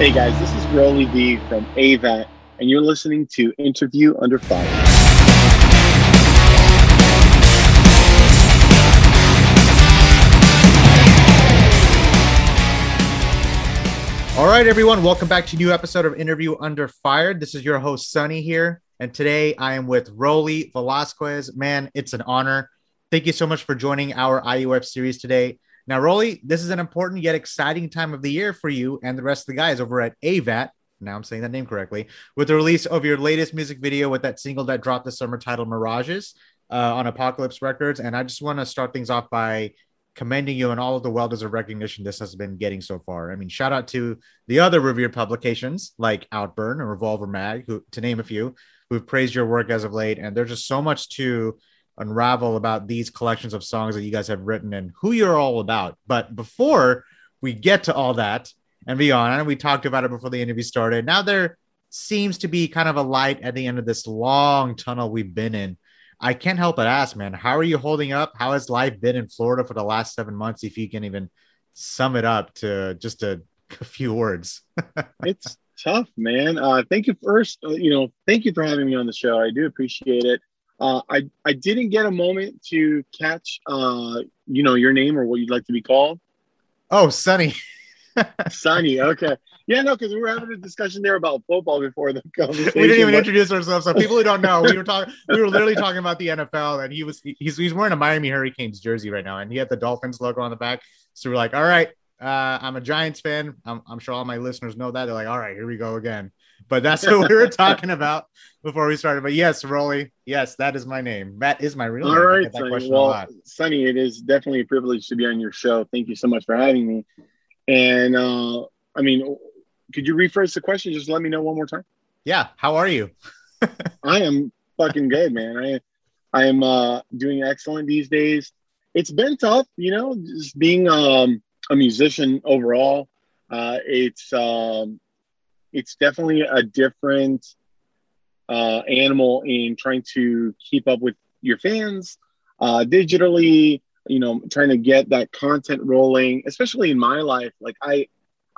Hey guys, this is Rolly V from AVAT, and you're listening to Interview Under Fire. All right, everyone, welcome back to a new episode of Interview Under Fire. This is your host, Sunny, here. And today I am with Rolly Velasquez. Man, it's an honor. Thank you so much for joining our IUF series today. Now, Rolly, this is an important yet exciting time of the year for you and the rest of the guys over at AVAT. Now I'm saying that name correctly. With the release of your latest music video with that single that dropped this summer titled Mirages uh, on Apocalypse Records. And I just want to start things off by commending you on all of the well deserved recognition this has been getting so far. I mean, shout out to the other revered publications like Outburn and Revolver Mag, who, to name a few, who've praised your work as of late. And there's just so much to unravel about these collections of songs that you guys have written and who you're all about. But before we get to all that and beyond, and we talked about it before the interview started, now there seems to be kind of a light at the end of this long tunnel we've been in. I can't help but ask, man, how are you holding up? How has life been in Florida for the last seven months? If you can even sum it up to just a, a few words. it's tough, man. Uh, thank you first. Uh, you know, thank you for having me on the show. I do appreciate it. Uh, I I didn't get a moment to catch uh, you know your name or what you'd like to be called. Oh, Sunny. Sunny. Okay. Yeah, no, because we were having a discussion there about football before the conversation. we didn't even introduce ourselves. So people who don't know, we were talking. We were literally talking about the NFL, and he was he's he's wearing a Miami Hurricanes jersey right now, and he had the Dolphins logo on the back. So we're like, all right, uh, I'm a Giants fan. I'm, I'm sure all my listeners know that. They're like, all right, here we go again. But that's what we were talking about before we started. But yes, Rolly, yes, that is my name. That is my real all name. All right, Sunny. Well, Sunny, it is definitely a privilege to be on your show. Thank you so much for having me. And uh, I mean, could you rephrase the question? Just let me know one more time. Yeah. How are you? I am fucking good, man. I I am uh, doing excellent these days. It's been tough, you know, just being um, a musician overall. Uh, it's um, it's definitely a different uh, animal in trying to keep up with your fans uh, digitally. You know, trying to get that content rolling, especially in my life. Like I,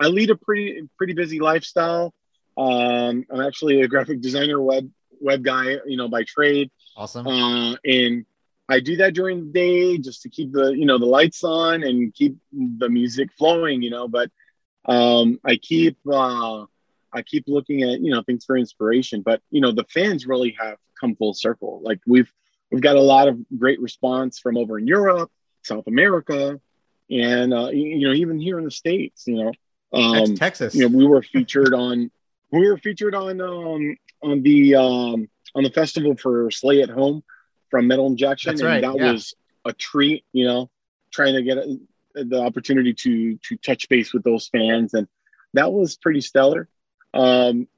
I lead a pretty pretty busy lifestyle. Um, I'm actually a graphic designer, web web guy, you know, by trade. Awesome. Uh, and I do that during the day just to keep the you know the lights on and keep the music flowing, you know. But um, I keep uh, I keep looking at you know things for inspiration. But you know the fans really have come full circle. Like we've we've got a lot of great response from over in Europe, South America, and uh, you know even here in the states. You know, um, Texas. You know we were featured on we were featured on um, on the um, on the festival for Slay at Home from Metal Injection, That's right, and that yeah. was a treat. You know, trying to get the opportunity to to touch base with those fans, and that was pretty stellar. Um,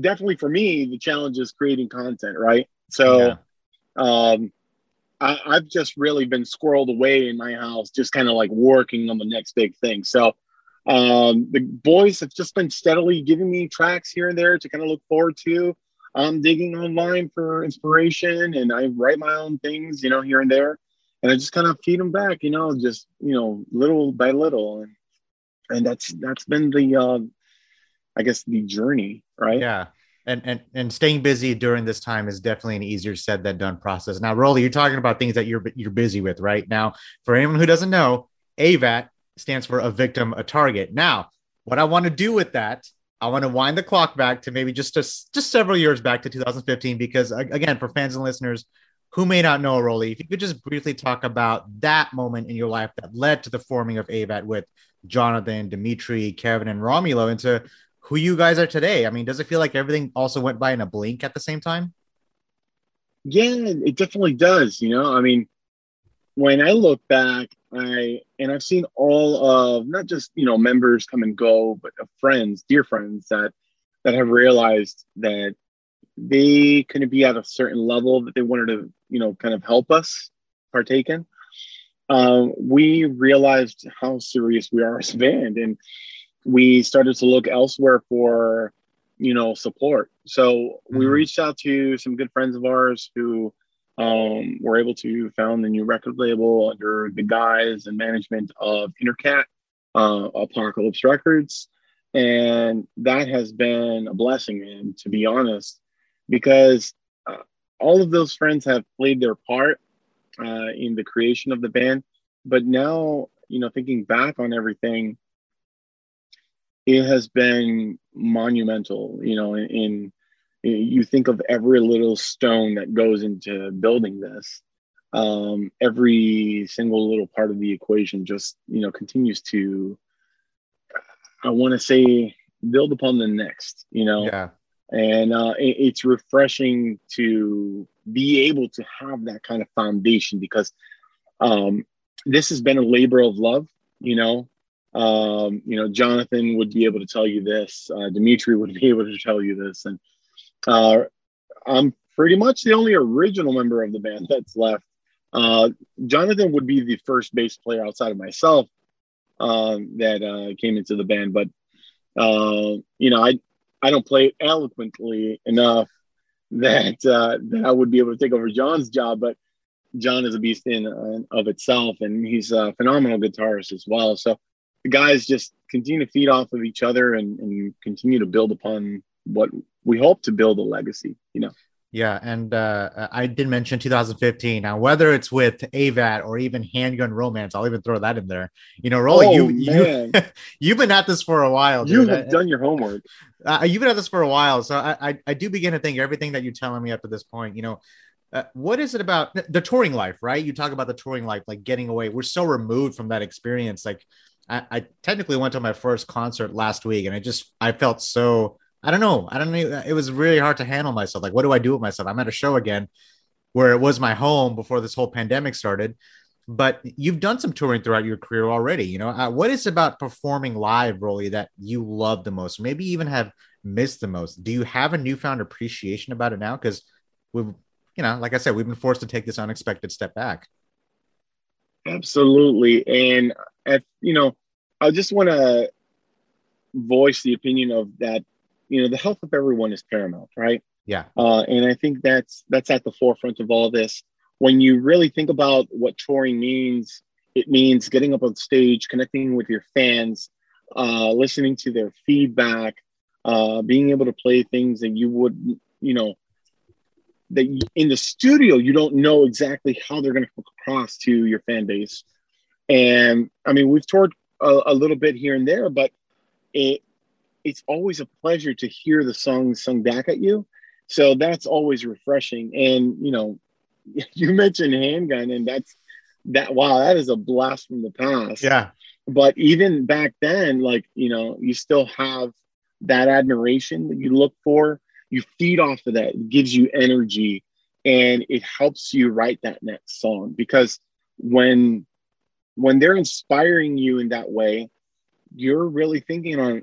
definitely for me, the challenge is creating content, right? So, yeah. um, I, I've just really been squirreled away in my house, just kind of like working on the next big thing. So, um, the boys have just been steadily giving me tracks here and there to kind of look forward to. I'm digging online for inspiration and I write my own things, you know, here and there. And I just kind of feed them back, you know, just, you know, little by little. And, and that's, that's been the, uh, I guess the journey, right? Yeah. And, and and staying busy during this time is definitely an easier said than done process. Now, Rolly, you're talking about things that you're you're busy with right now. For anyone who doesn't know, AVAT stands for a victim, a target. Now, what I want to do with that I want to wind the clock back to maybe just just, just several years back to 2015 because again, for fans and listeners who may not know Rolly, if you could just briefly talk about that moment in your life that led to the forming of AVAT with Jonathan, Dimitri, Kevin, and Romulo into who you guys are today. I mean, does it feel like everything also went by in a blink at the same time? Yeah, it definitely does. You know, I mean, when I look back, I and I've seen all of not just you know members come and go, but friends, dear friends that that have realized that they couldn't be at a certain level that they wanted to you know kind of help us partake in. Um, we realized how serious we are as a band, and we started to look elsewhere for you know support. So mm-hmm. we reached out to some good friends of ours who um, we're able to found the new record label under the guise and management of Intercat, uh, Apocalypse Records. and that has been a blessing, and to be honest, because uh, all of those friends have played their part uh, in the creation of the band. But now, you know, thinking back on everything, it has been monumental. You know, in, in you think of every little stone that goes into building this. Um, every single little part of the equation just you know continues to I want to say build upon the next, you know? Yeah. And uh, it, it's refreshing to be able to have that kind of foundation because um, this has been a labor of love, you know? Um, you know, Jonathan would be able to tell you this, uh, Dimitri would be able to tell you this. And uh, I'm pretty much the only original member of the band that's left. Uh, Jonathan would be the first bass player outside of myself um, that uh, came into the band. But uh, you know, I I don't play eloquently enough that uh, that I would be able to take over John's job. But John is a beast in uh, of itself, and he's a phenomenal guitarist as well. So the guys just continue to feed off of each other and, and continue to build upon what we hope to build a legacy. You know. Yeah, and uh, I did mention 2015. Now, whether it's with AVAT or even Handgun Romance, I'll even throw that in there. You know, Rolly, oh, you you you've been at this for a while. Dude. You have done your homework. Uh, you've been at this for a while, so I, I, I do begin to think everything that you're telling me up to this point. You know, uh, what is it about the touring life? Right? You talk about the touring life, like getting away. We're so removed from that experience. Like, I, I technically went to my first concert last week, and I just I felt so I don't know. I don't know. It was really hard to handle myself. Like, what do I do with myself? I'm at a show again where it was my home before this whole pandemic started. But you've done some touring throughout your career already. You know, uh, what is about performing live, Rolly, that you love the most? Maybe even have missed the most. Do you have a newfound appreciation about it now? Because we've, you know, like I said, we've been forced to take this unexpected step back. Absolutely, and at you know, I just want to voice the opinion of that you know the health of everyone is paramount right? Yeah. Uh, and i think that's that's at the forefront of all this. When you really think about what touring means it means getting up on stage connecting with your fans uh, listening to their feedback uh, being able to play things that you would you know that in the studio you don't know exactly how they're going to come across to your fan base and i mean we've toured a, a little bit here and there but it it's always a pleasure to hear the songs sung back at you. So that's always refreshing. And you know, you mentioned handgun, and that's that. Wow, that is a blast from the past. Yeah. But even back then, like you know, you still have that admiration that you look for. You feed off of that. It gives you energy, and it helps you write that next song because when when they're inspiring you in that way, you're really thinking on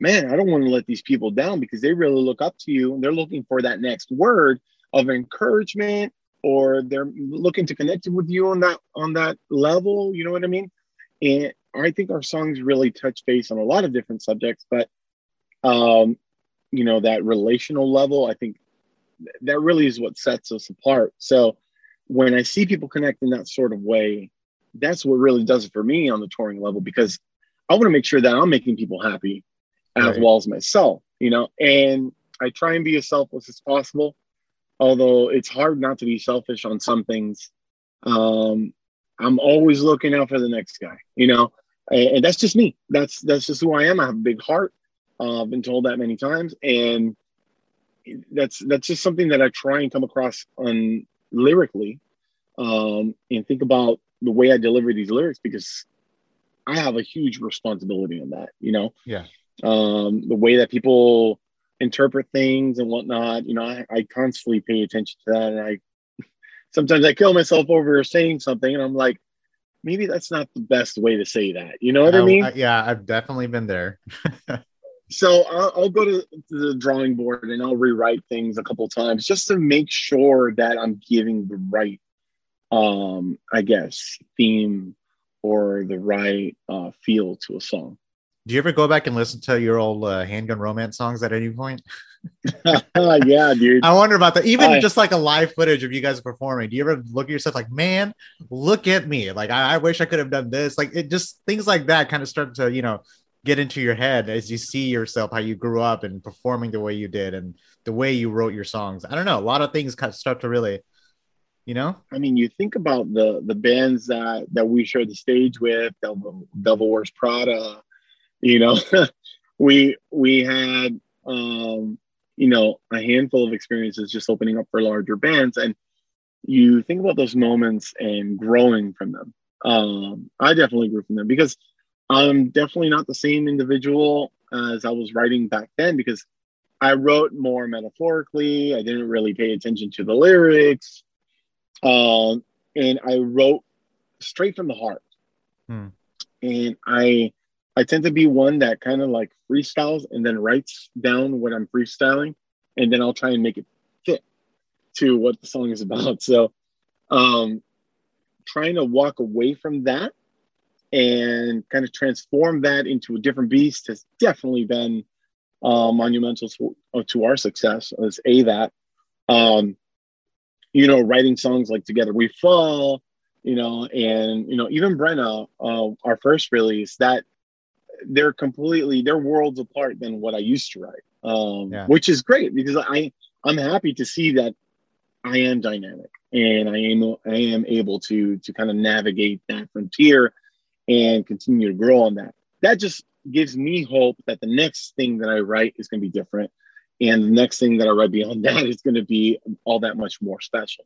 man, I don't want to let these people down because they really look up to you and they're looking for that next word of encouragement or they're looking to connect with you on that on that level. You know what I mean? And I think our songs really touch base on a lot of different subjects, but um, you know, that relational level, I think that really is what sets us apart. So when I see people connect in that sort of way, that's what really does it for me on the touring level because I want to make sure that I'm making people happy as right. well as myself, you know, and I try and be as selfless as possible. Although it's hard not to be selfish on some things. Um, I'm always looking out for the next guy, you know, and, and that's just me. That's that's just who I am. I have a big heart. Uh, I've been told that many times, and that's that's just something that I try and come across on lyrically, um, and think about the way I deliver these lyrics because I have a huge responsibility in that, you know. Yeah um, the way that people interpret things and whatnot. You know, I, I constantly pay attention to that, and I sometimes I kill myself over saying something, and I'm like, maybe that's not the best way to say that. You know what I, I mean? yeah, I've definitely been there. so I'll, I'll go to, the drawing board and I'll rewrite things a couple times just to make sure that I'm giving the right, um, I guess, theme or the right uh, feel to a song. Do you ever go back and listen to your old uh, handgun romance songs at any point? yeah, dude. I wonder about that. Even I, just like a live footage of you guys performing. Do you ever look at yourself like, man, look at me? Like, I, I wish I could have done this. Like, it just things like that kind of start to, you know, get into your head as you see yourself how you grew up and performing the way you did and the way you wrote your songs. I don't know, a lot of things start to really, you know. I mean, you think about the the bands that that we shared the stage with, Devil, Devil Wears Prada. You know, we we had um, you know a handful of experiences just opening up for larger bands, and you think about those moments and growing from them. Um, I definitely grew from them because I'm definitely not the same individual as I was writing back then because I wrote more metaphorically. I didn't really pay attention to the lyrics. Um, and I wrote straight from the heart. Hmm. And I I tend to be one that kind of like freestyles and then writes down what I'm freestyling, and then I'll try and make it fit to what the song is about. So um trying to walk away from that and kind of transform that into a different beast has definitely been uh, monumental to, uh, to, our success as a that um, you know writing songs like together we fall you know and you know even brenna uh, our first release that they're completely they're worlds apart than what i used to write um, yeah. which is great because i i'm happy to see that i am dynamic and i am i am able to to kind of navigate that frontier and continue to grow on that. That just gives me hope that the next thing that I write is going to be different. And the next thing that I write beyond that is going to be all that much more special.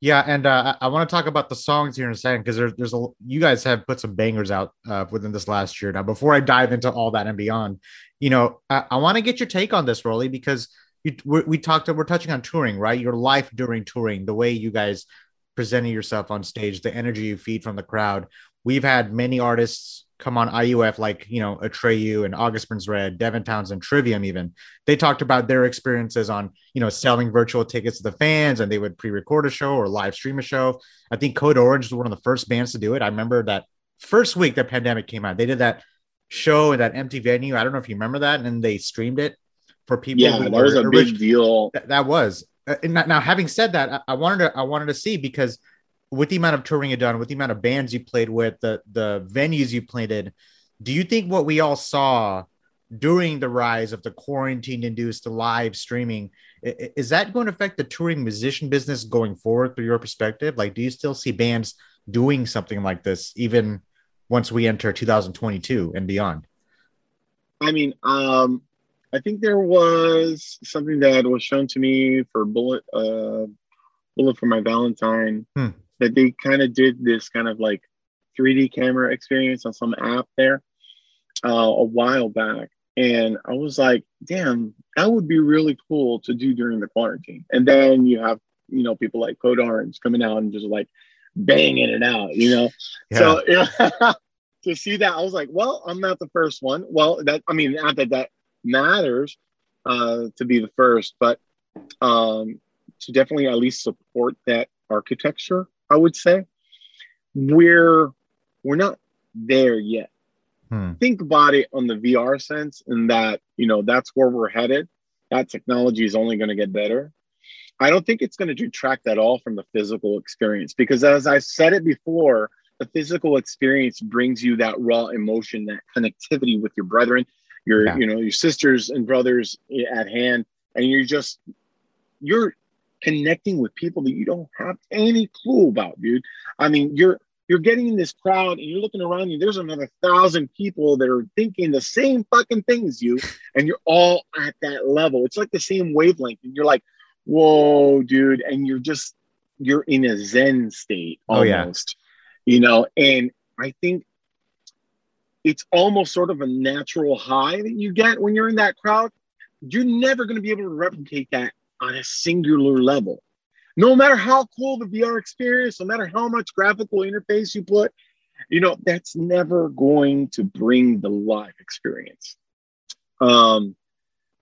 Yeah, and uh, I want to talk about the songs here in a second because there's there's a you guys have put some bangers out uh, within this last year. Now, before I dive into all that and beyond, you know, I, I want to get your take on this, Rolly, because you, we, we talked we're touching on touring, right? Your life during touring, the way you guys presenting yourself on stage, the energy you feed from the crowd we've had many artists come on IUF, like, you know, Atreyu and August Burns Red, Devin Townsend, Trivium, even. They talked about their experiences on, you know, selling virtual tickets to the fans and they would pre record a show or live stream a show. I think Code Orange was one of the first bands to do it. I remember that first week the pandemic came out, they did that show in that empty venue. I don't know if you remember that. And they streamed it for people. Yeah, that was a big deal. That, that was. Uh, now, having said that, I, I wanted to, I wanted to see because with the amount of touring you've done, with the amount of bands you played with, the the venues you played in, do you think what we all saw during the rise of the quarantine induced live streaming is that going to affect the touring musician business going forward through your perspective? Like, do you still see bands doing something like this even once we enter 2022 and beyond? I mean, um, I think there was something that was shown to me for Bullet, uh, Bullet for My Valentine. Hmm that they kind of did this kind of like 3D camera experience on some app there uh, a while back. And I was like, damn, that would be really cool to do during the quarantine. And then you have, you know, people like Code Orange coming out and just like banging it out, you know? Yeah. So yeah, to see that, I was like, well, I'm not the first one. Well, that, I mean, not that that matters uh, to be the first, but um, to definitely at least support that architecture I would say. We're we're not there yet. Hmm. Think about it on the VR sense, in that you know that's where we're headed. That technology is only going to get better. I don't think it's going to detract at all from the physical experience because, as I said it before, the physical experience brings you that raw emotion, that connectivity with your brethren, your yeah. you know your sisters and brothers at hand, and you're just you're connecting with people that you don't have any clue about, dude. I mean, you're you're getting in this crowd and you're looking around you. There's another thousand people that are thinking the same fucking thing as you, and you're all at that level. It's like the same wavelength, and you're like, "Whoa, dude!" And you're just you're in a zen state almost, oh, yeah. you know. And I think it's almost sort of a natural high that you get when you're in that crowd. You're never going to be able to replicate that on a singular level. No matter how cool the VR experience, no matter how much graphical interface you put, you know, that's never going to bring the live experience. Um,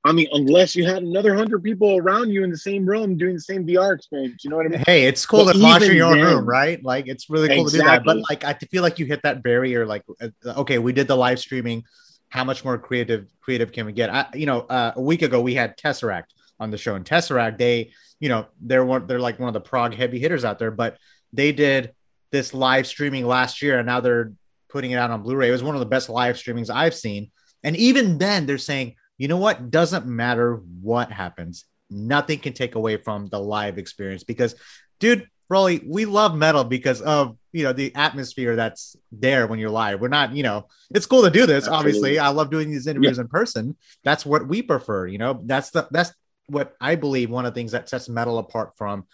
I mean, unless you had another hundred people around you in the same room doing the same VR experience, you know what I mean? Hey, it's cool but to watch in your own room, right? Like, it's really cool exactly. to do that. But like, I feel like you hit that barrier. Like, uh, okay, we did the live streaming. How much more creative creative can we get? I, you know, uh, a week ago we had Tesseract on the show. in Tesseract, they, you know, they're one, they're like one of the prog heavy hitters out there, but they did this live streaming last year, and now they're putting it out on Blu-ray. It was one of the best live streamings I've seen. And even then, they're saying, you know what? Doesn't matter what happens. Nothing can take away from the live experience because, dude, Rolly, we love metal because of you know the atmosphere that's there when you're live. We're not, you know, it's cool to do this. Absolutely. Obviously, I love doing these interviews yeah. in person. That's what we prefer. You know, that's the that's what I believe one of the things that sets metal apart from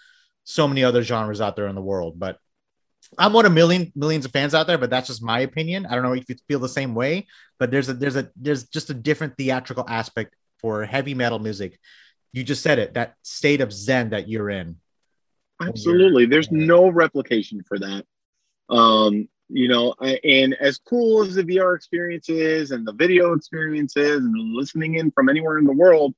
so many other genres out there in the world. But I'm one of million millions of fans out there, but that's just my opinion. I don't know if you feel the same way, but there's a there's a there's just a different theatrical aspect for heavy metal music. You just said it, that state of zen that you're in. Absolutely. You're, there's no replication for that. Um, you know, and as cool as the VR experience is and the video experience is and listening in from anywhere in the world,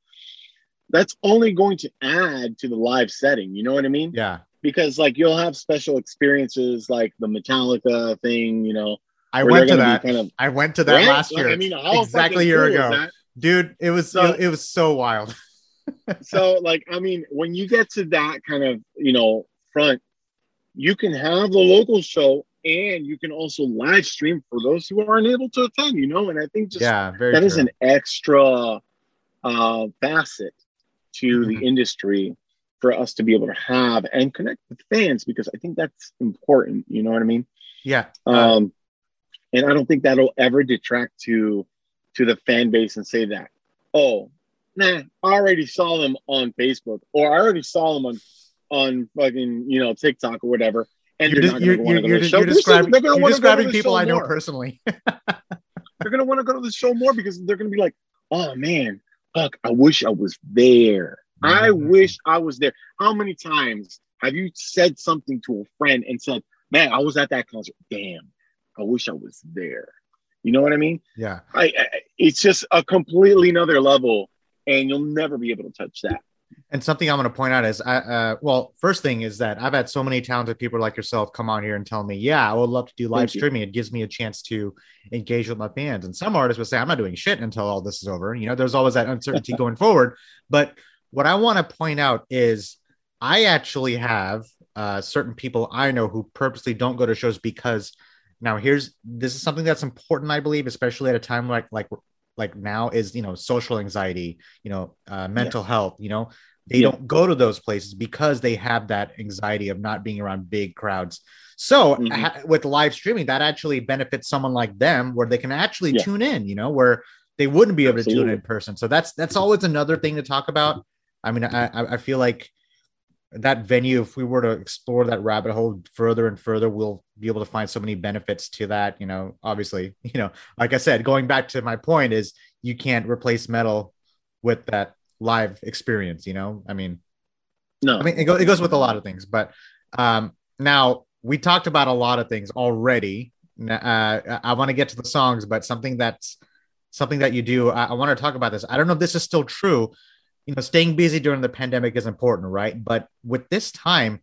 that's only going to add to the live setting. You know what I mean? Yeah because like you'll have special experiences like the Metallica thing, you know. I went to that. Kind of, I went to that right? last year. Like, I mean, exactly a year cool ago, dude. It was so, it, it was so wild. so, like, I mean, when you get to that kind of you know front, you can have the local show and you can also live stream for those who aren't able to attend. You know, and I think just yeah, that true. is an extra uh, facet to mm-hmm. the industry for us to be able to have and connect with fans because I think that's important. You know what I mean? Yeah. Um, and I don't think that'll ever detract to to the fan base and say that, oh, nah, I already saw them on Facebook or I already saw them on on fucking you know TikTok or whatever. And you're, you're, you're, you're, you're describing, you're describing people I know more. personally. they're gonna want to go to the show more because they're gonna be like, oh man, fuck, I wish I was there. I mm-hmm. wish I was there. How many times have you said something to a friend and said, "Man, I was at that concert. Damn, I wish I was there." You know what I mean? Yeah. I, I it's just a completely another level, and you'll never be able to touch that. And something I'm going to point out is, I, uh, well, first thing is that I've had so many talented people like yourself come on here and tell me, yeah, I would love to do live Thank streaming. You. It gives me a chance to engage with my fans. And some artists would say, I'm not doing shit until all this is over. You know, there's always that uncertainty going forward. But what I want to point out is I actually have uh, certain people I know who purposely don't go to shows because now here's this is something that's important, I believe, especially at a time like like like now is you know social anxiety, you know, uh, mental health. You know, they yeah. don't go to those places because they have that anxiety of not being around big crowds. So mm-hmm. ha- with live streaming, that actually benefits someone like them where they can actually yeah. tune in. You know, where they wouldn't be able Absolutely. to tune in, in person. So that's that's always another thing to talk about. I mean, I I feel like that venue, if we were to explore that rabbit hole further and further, we'll be able to find so many benefits to that. You know, obviously, you know, like I said, going back to my point is you can't replace metal with that live experience. You know, I mean, no, I mean it, go, it goes with a lot of things, but um, now we talked about a lot of things already. Uh, I want to get to the songs, but something that's something that you do, I, I want to talk about this. I don't know if this is still true, you know, staying busy during the pandemic is important, right? But with this time,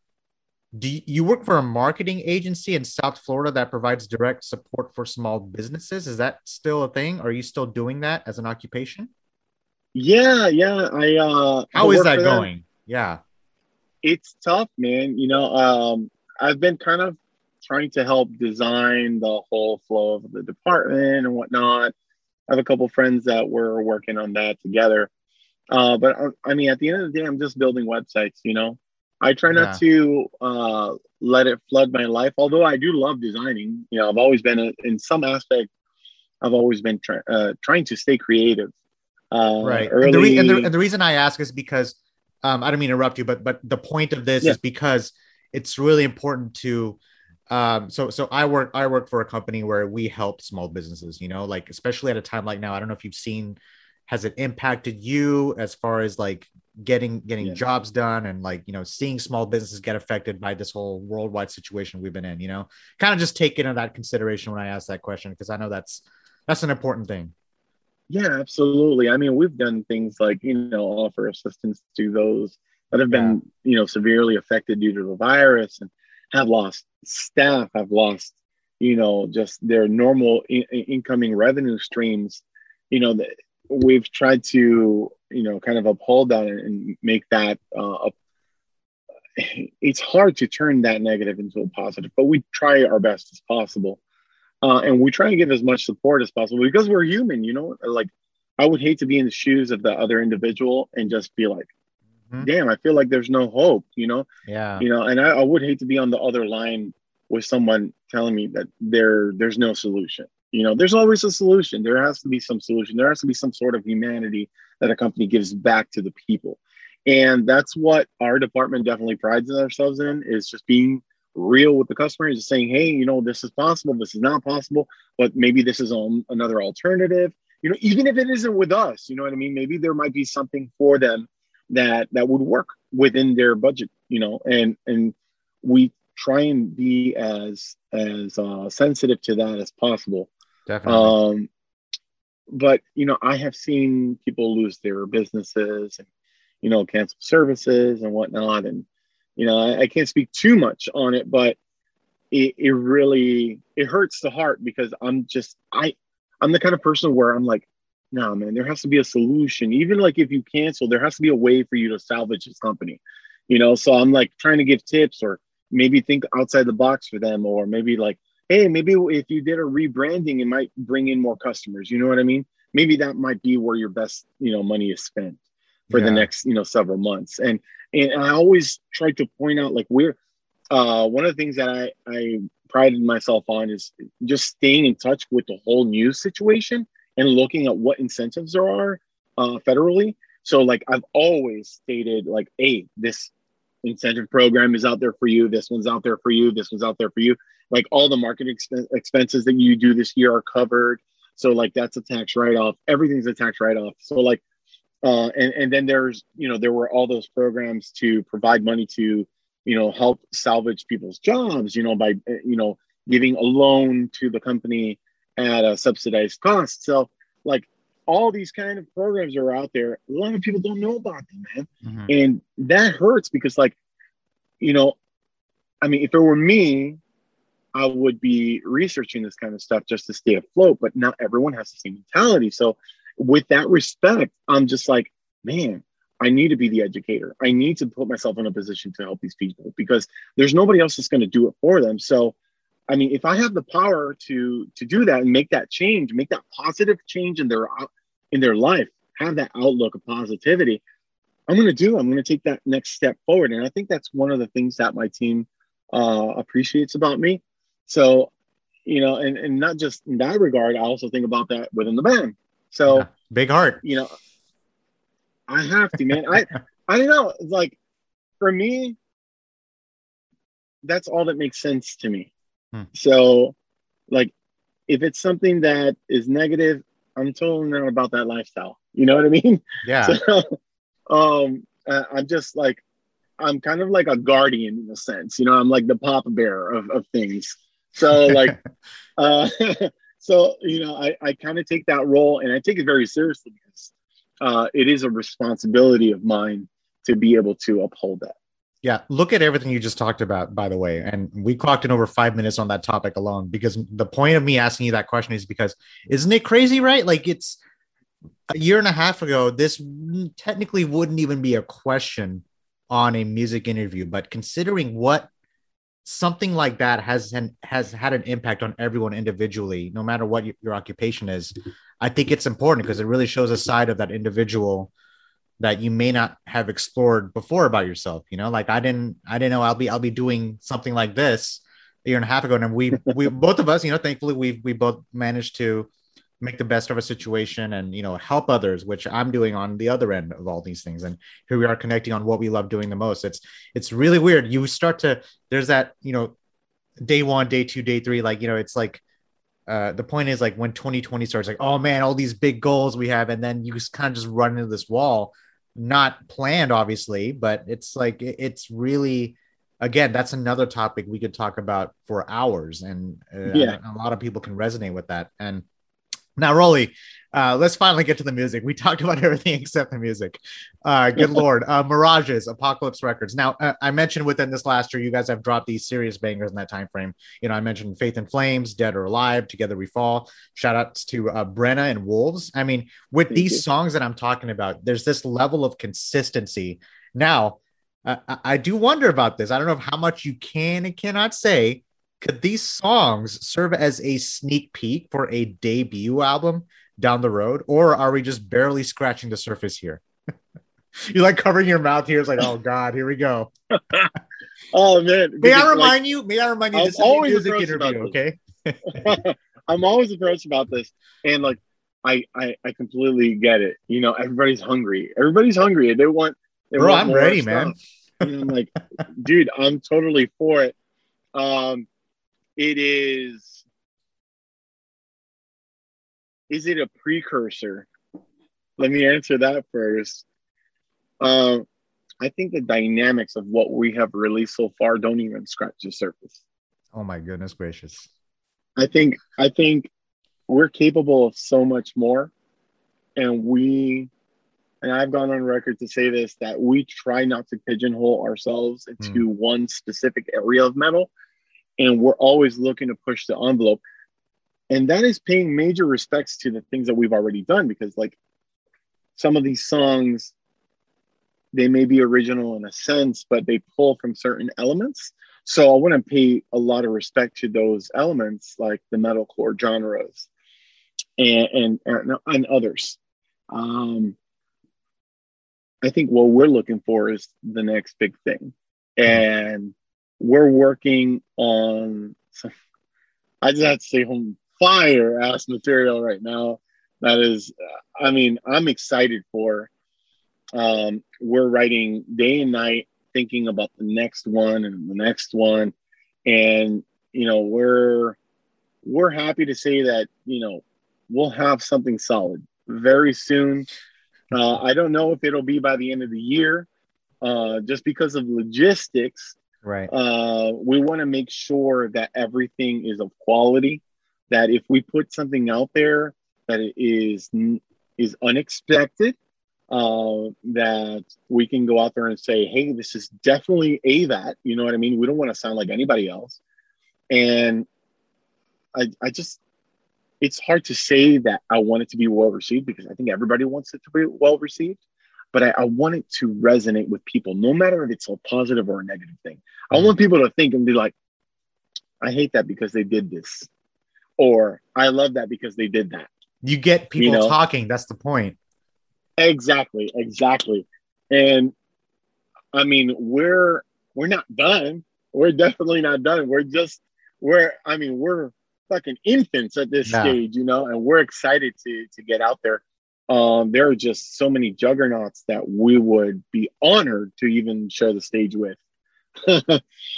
do you, you work for a marketing agency in South Florida that provides direct support for small businesses? Is that still a thing? Are you still doing that as an occupation? Yeah, yeah. I uh how is that going? Yeah. It's tough, man. You know, um, I've been kind of trying to help design the whole flow of the department and whatnot. I have a couple friends that were working on that together. Uh, but uh, I mean, at the end of the day, I'm just building websites. You know, I try not yeah. to uh, let it flood my life. Although I do love designing. You know, I've always been a, in some aspect. I've always been try, uh, trying to stay creative. Uh, right. Early... And, the re- and, the, and, the reason I ask is because um, I don't mean to interrupt you, but but the point of this yeah. is because it's really important to um so so i work i work for a company where we help small businesses you know like especially at a time like now i don't know if you've seen has it impacted you as far as like getting getting yeah. jobs done and like you know seeing small businesses get affected by this whole worldwide situation we've been in you know kind of just take into that consideration when i ask that question because i know that's that's an important thing yeah absolutely. I mean we've done things like you know offer assistance to those that have been yeah. you know severely affected due to the virus and have lost staff have lost you know just their normal in- incoming revenue streams. You know that we've tried to you know kind of uphold that and make that uh, it's hard to turn that negative into a positive but we try our best as possible uh, and we try and give as much support as possible because we're human. You know, like I would hate to be in the shoes of the other individual and just be like, mm-hmm. damn, I feel like there's no hope. You know, yeah, you know, and I, I would hate to be on the other line with someone telling me that there there's no solution. You know, there's always a solution. There has to be some solution. There has to be some sort of humanity that a company gives back to the people. And that's what our department definitely prides ourselves in is just being real with the customer, just saying, hey, you know, this is possible, this is not possible, but maybe this is on another alternative. You know, even if it isn't with us, you know what I mean? Maybe there might be something for them that that would work within their budget, you know, and and we try and be as as uh, sensitive to that as possible. Definitely. Um, but you know, I have seen people lose their businesses and you know cancel services and whatnot, and you know I, I can't speak too much on it, but it, it really it hurts the heart because I'm just I I'm the kind of person where I'm like, nah, man, there has to be a solution. Even like if you cancel, there has to be a way for you to salvage this company, you know. So I'm like trying to give tips or maybe think outside the box for them, or maybe like, hey, maybe if you did a rebranding, it might bring in more customers. You know what I mean? Maybe that might be where your best, you know, money is spent for yeah. the next, you know, several months. And and I always try to point out like we're uh, one of the things that I, I prided myself on is just staying in touch with the whole news situation and looking at what incentives there are uh, federally. So like I've always stated like, hey, this incentive program is out there for you. This one's out there for you. This one's out there for you. Like all the marketing exp- expenses that you do this year are covered. So like that's a tax write-off. Everything's a tax write-off. So like, uh, and and then there's you know there were all those programs to provide money to you know help salvage people's jobs. You know by you know giving a loan to the company at a subsidized cost. So like all these kind of programs are out there. A lot of people don't know about them, man. Mm-hmm. And that hurts because, like, you know, I mean, if it were me, I would be researching this kind of stuff just to stay afloat, but not everyone has the same mentality. So, with that respect, I'm just like, man, I need to be the educator. I need to put myself in a position to help these people because there's nobody else that's going to do it for them. So, I mean, if I have the power to to do that and make that change, make that positive change in their in their life, have that outlook of positivity, I'm going to do. I'm going to take that next step forward, and I think that's one of the things that my team uh, appreciates about me. So, you know, and and not just in that regard, I also think about that within the band. So, yeah, big heart. You know, I have to, man. I I don't know. Like for me, that's all that makes sense to me. Hmm. So, like, if it's something that is negative, I'm totally not about that lifestyle. You know what I mean? Yeah. So, um, I'm just like, I'm kind of like a guardian in a sense. You know, I'm like the pop bear of, of things. So, like, uh, so you know, I, I kind of take that role and I take it very seriously because uh, it is a responsibility of mine to be able to uphold that. Yeah, look at everything you just talked about, by the way. And we clocked in over five minutes on that topic alone because the point of me asking you that question is because isn't it crazy, right? Like it's a year and a half ago, this technically wouldn't even be a question on a music interview, but considering what something like that has an, has had an impact on everyone individually, no matter what your, your occupation is, I think it's important because it really shows a side of that individual that you may not have explored before about yourself you know? Like i didn't i didn't know i'll be i'll be doing something like this a year and a half ago. And we we both of us you know thankfully we we both managed to make the best of a situation and you know help others which i'm doing on the other end of all these things and here we are connecting on what we love doing the most. It's it's really weird. You start to there's that you know day one day two day three like you know it's like uh, the point is like when 2020 starts like oh man all these big goals we have and then you just kind of just run into this wall not planned, obviously, but it's like it's really again that's another topic we could talk about for hours and uh, yeah. a lot of people can resonate with that. And now rolly uh, let's finally get to the music. We talked about everything except the music. Uh, good lord, uh, Mirages, Apocalypse Records. Now, uh, I mentioned within this last year, you guys have dropped these serious bangers in that time frame. You know, I mentioned Faith in Flames, Dead or Alive, Together We Fall. Shout outs to uh, Brenna and Wolves. I mean, with Thank these you. songs that I'm talking about, there's this level of consistency. Now, I, I do wonder about this. I don't know how much you can and cannot say, could these songs serve as a sneak peek for a debut album down the road, or are we just barely scratching the surface here? you like covering your mouth here. It's like, oh god, here we go. oh man. May I remind like, you? May I remind you? I'm this always is a music interview, okay? I'm always approached about this, and like, I, I I completely get it. You know, everybody's hungry. Everybody's hungry. They want. They Bro, want I'm ready, stuff. man. and I'm like, dude, I'm totally for it. Um, it is. Is it a precursor? Let me answer that first. Um, I think the dynamics of what we have released so far don't even scratch the surface. Oh my goodness gracious! I think I think we're capable of so much more, and we, and I've gone on record to say this that we try not to pigeonhole ourselves into mm. one specific area of metal, and we're always looking to push the envelope, and that is paying major respects to the things that we've already done because like some of these songs they may be original in a sense, but they pull from certain elements. So I want to pay a lot of respect to those elements, like the metalcore genres and and, and others. Um, I think what we're looking for is the next big thing, and we're working on. I just have to say, home fire ass material right now. That is, I mean, I'm excited for um, we're writing day and night thinking about the next one and the next one and you know we're we're happy to say that you know we'll have something solid very soon uh, i don't know if it'll be by the end of the year uh, just because of logistics right uh, we want to make sure that everything is of quality that if we put something out there that it is is unexpected uh, that we can go out there and say, hey, this is definitely AVAT. You know what I mean? We don't want to sound like anybody else. And I, I just, it's hard to say that I want it to be well received because I think everybody wants it to be well received. But I, I want it to resonate with people, no matter if it's a positive or a negative thing. I mm-hmm. want people to think and be like, I hate that because they did this. Or I love that because they did that. You get people you know? talking. That's the point. Exactly, exactly. And I mean, we're we're not done. We're definitely not done. We're just we're I mean, we're fucking infants at this stage, you know, and we're excited to to get out there. Um, there are just so many juggernauts that we would be honored to even share the stage with.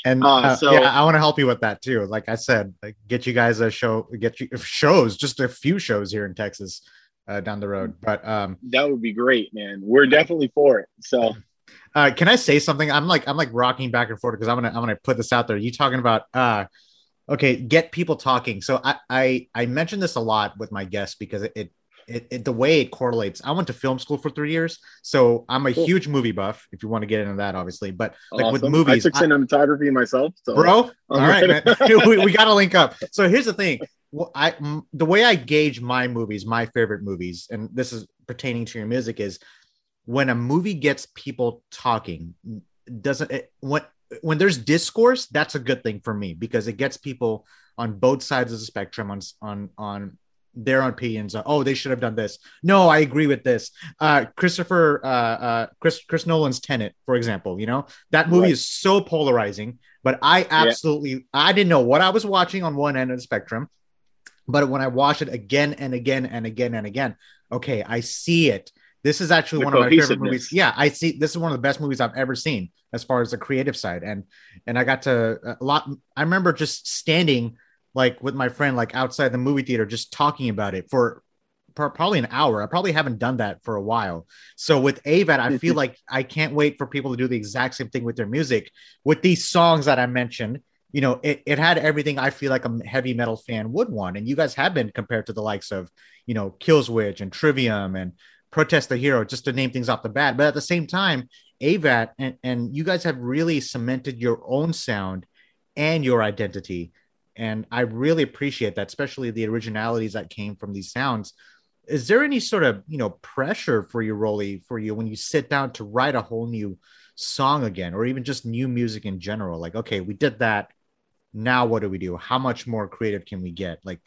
and uh, uh, so, yeah, I want to help you with that too. Like I said, like get you guys a show, get you shows, just a few shows here in Texas uh, down the road. But um, that would be great, man. We're definitely for it. So, uh, can I say something? I'm like I'm like rocking back and forth because I'm gonna I'm gonna put this out there. You talking about uh, okay, get people talking. So I I I mentioned this a lot with my guests because it, it it, it, the way it correlates. I went to film school for three years, so I'm a cool. huge movie buff. If you want to get into that, obviously, but like awesome. with movies, I took cinematography myself, so. bro. All right, man. we, we got to link up. So here's the thing: well, I the way I gauge my movies, my favorite movies, and this is pertaining to your music, is when a movie gets people talking. Doesn't it when when there's discourse, that's a good thing for me because it gets people on both sides of the spectrum on on on their opinions. Oh, they should have done this. No, I agree with this. Uh, Christopher, uh, uh, Chris, Chris Nolan's Tenet, for example. You know that movie right. is so polarizing, but I absolutely, yeah. I didn't know what I was watching on one end of the spectrum. But when I watch it again and again and again and again, okay, I see it. This is actually the one of my favorite movies. Yeah, I see. This is one of the best movies I've ever seen as far as the creative side, and and I got to a lot. I remember just standing like with my friend, like outside the movie theater, just talking about it for probably an hour. I probably haven't done that for a while. So with AVAT, I feel like I can't wait for people to do the exact same thing with their music. With these songs that I mentioned, you know, it, it had everything I feel like a heavy metal fan would want. And you guys have been compared to the likes of, you know, Killswitch and Trivium and Protest the Hero, just to name things off the bat. But at the same time, AVAT and, and you guys have really cemented your own sound and your identity. And I really appreciate that, especially the originalities that came from these sounds. Is there any sort of, you know, pressure for you, Rolly, for you when you sit down to write a whole new song again, or even just new music in general? Like, okay, we did that now what do we do? How much more creative can we get? Like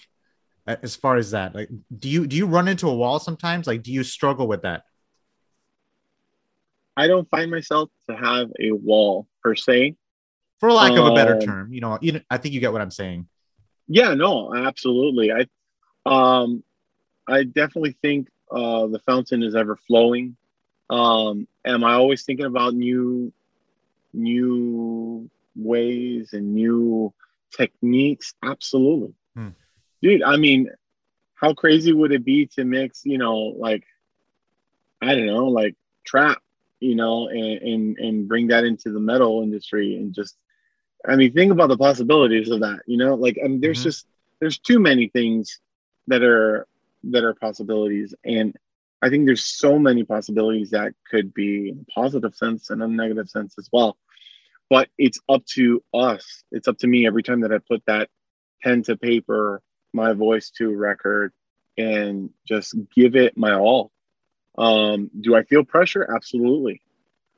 as far as that, like do you do you run into a wall sometimes? Like do you struggle with that? I don't find myself to have a wall per se. For lack of a better Um, term, you know, you know, I think you get what I'm saying. Yeah, no, absolutely. I um I definitely think uh the fountain is ever flowing. Um am I always thinking about new new ways and new techniques? Absolutely. Hmm. Dude, I mean, how crazy would it be to mix, you know, like I don't know, like trap, you know, and and, and bring that into the metal industry and just I mean, think about the possibilities of that, you know, like I mean, there's Mhm. just there's too many things that are that are possibilities. And i think there's so many possibilities that could be in a positive sense and a negative sense as well. But it's up to us. It's up to me every time that i put that pen to paper my voice to record and just give it my all. Um do i feel pressure? Absolutely.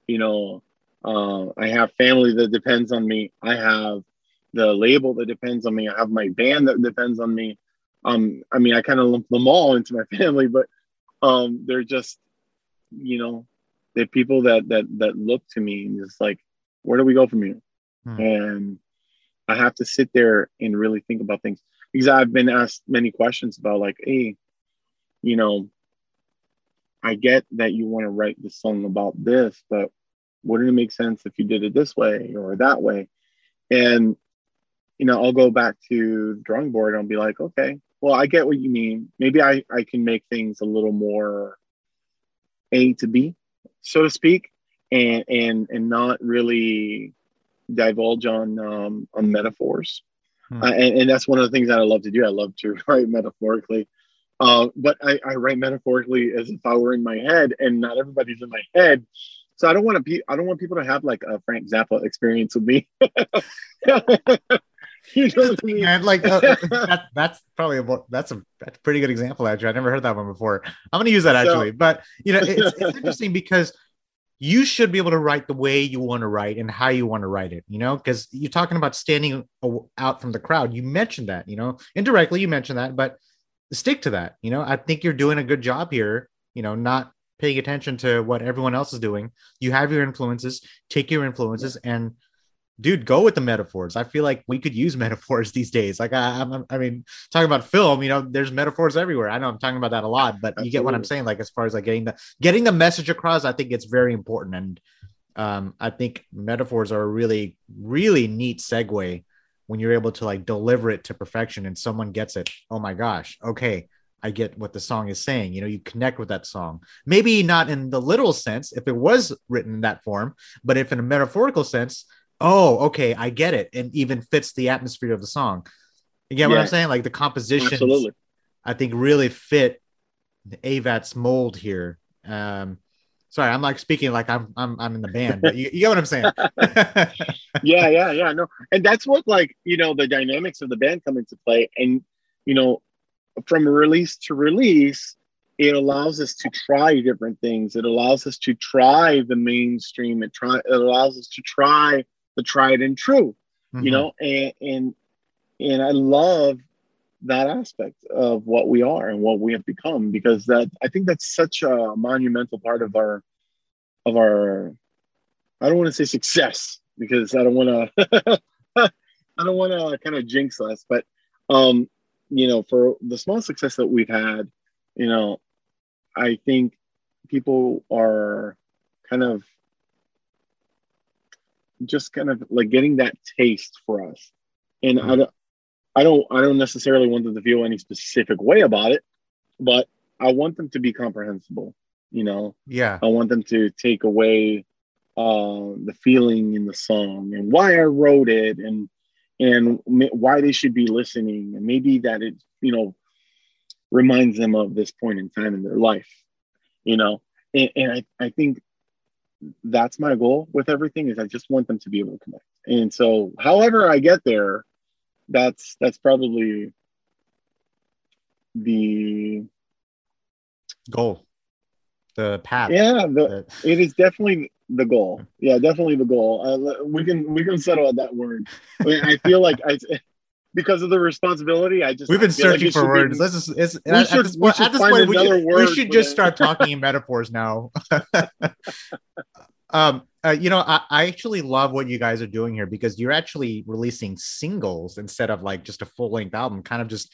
You know uh, i have family that depends on me i have the label that depends on me. I have my band that depends on me. Um, I mean, I kind of lump them all into my family, but um, they're just, you know, they're people that that that look to me and just like, where do we go from here? Hmm. And I have to sit there and really think about things because I've been asked many questions about like, hey, you know, I get that you want to write the song about this, but wouldn't it make sense if you did it this way or that way? And you know, I'll go back to the drawing board and I'll be like, okay, well, I get what you mean. Maybe I, I can make things a little more A to B, so to speak, and and and not really divulge on um, on metaphors. Hmm. Uh, and, and that's one of the things that I love to do. I love to write metaphorically. Uh, but I, I write metaphorically as if I were in my head, and not everybody's in my head. So I don't want to be. I don't want people to have like a Frank Zappa experience with me. you know what I mean? And like uh, that, that's probably a, that's a that's a pretty good example. Actually, I never heard that one before. I'm going to use that So- actually, but you know, it's, it's interesting because you should be able to write the way you want to write and how you want to write it. You know, because you're talking about standing out from the crowd. You mentioned that. You know, indirectly you mentioned that, but stick to that. You know, I think you're doing a good job here. You know, not paying attention to what everyone else is doing. You have your influences. Take your influences and dude, go with the metaphors. I feel like we could use metaphors these days. Like I, I'm, I mean, talking about film, you know, there's metaphors everywhere. I know I'm talking about that a lot, but you get what I'm saying. Like as far as like getting the getting the message across, I think it's very important. And um, I think metaphors are a really, really neat segue when you're able to like deliver it to perfection and someone gets it. Oh my gosh, okay. I get what the song is saying. You know, you connect with that song. Maybe not in the literal sense, if it was written in that form, but if in a metaphorical sense, oh, okay, I get it, and even fits the atmosphere of the song. You get what I'm saying? Like the composition, I think really fit AVAT's mold here. Um, sorry, I'm like speaking like I'm I'm I'm in the band, but you, you get what I'm saying. yeah, yeah, yeah. No, and that's what like you know the dynamics of the band come into play, and you know, from release to release, it allows us to try different things. It allows us to try the mainstream. It try it allows us to try the tried and true. Mhm. You know, and and and I love that aspect of what we are and what we have become because that I think that's such a monumental part of our of our I don't want to say success because I don't want to I don't want to kind of jinx us, but um, you know, for the small success that we've had, you know, I think people are kind of just kind of like getting that taste for us, and I don't, I don't, I don't necessarily want them to feel any specific way about it, but I want them to be comprehensible, you know. yeah, I want them to take away uh, the feeling in the song and why I wrote it and and why they should be listening and maybe that it you know reminds them of this point in time in their life, you know. And, and I, I think that's my goal with everything is I just want them to be able to connect. And so however I get there, that's that's probably the goal, the path. yeah the the- it is definitely the goal. Yeah, definitely the goal. Uh, we can we can settle at that word. I, mean, I feel like I because of the responsibility. I just we've been searching like for words. Be, Let's just it's, we at, should, this point, at this point we should, we should just start talking in metaphors now. um, uh, you know, I, I actually love what you guys are doing here because you're actually releasing singles instead of like just a full length album, kind of just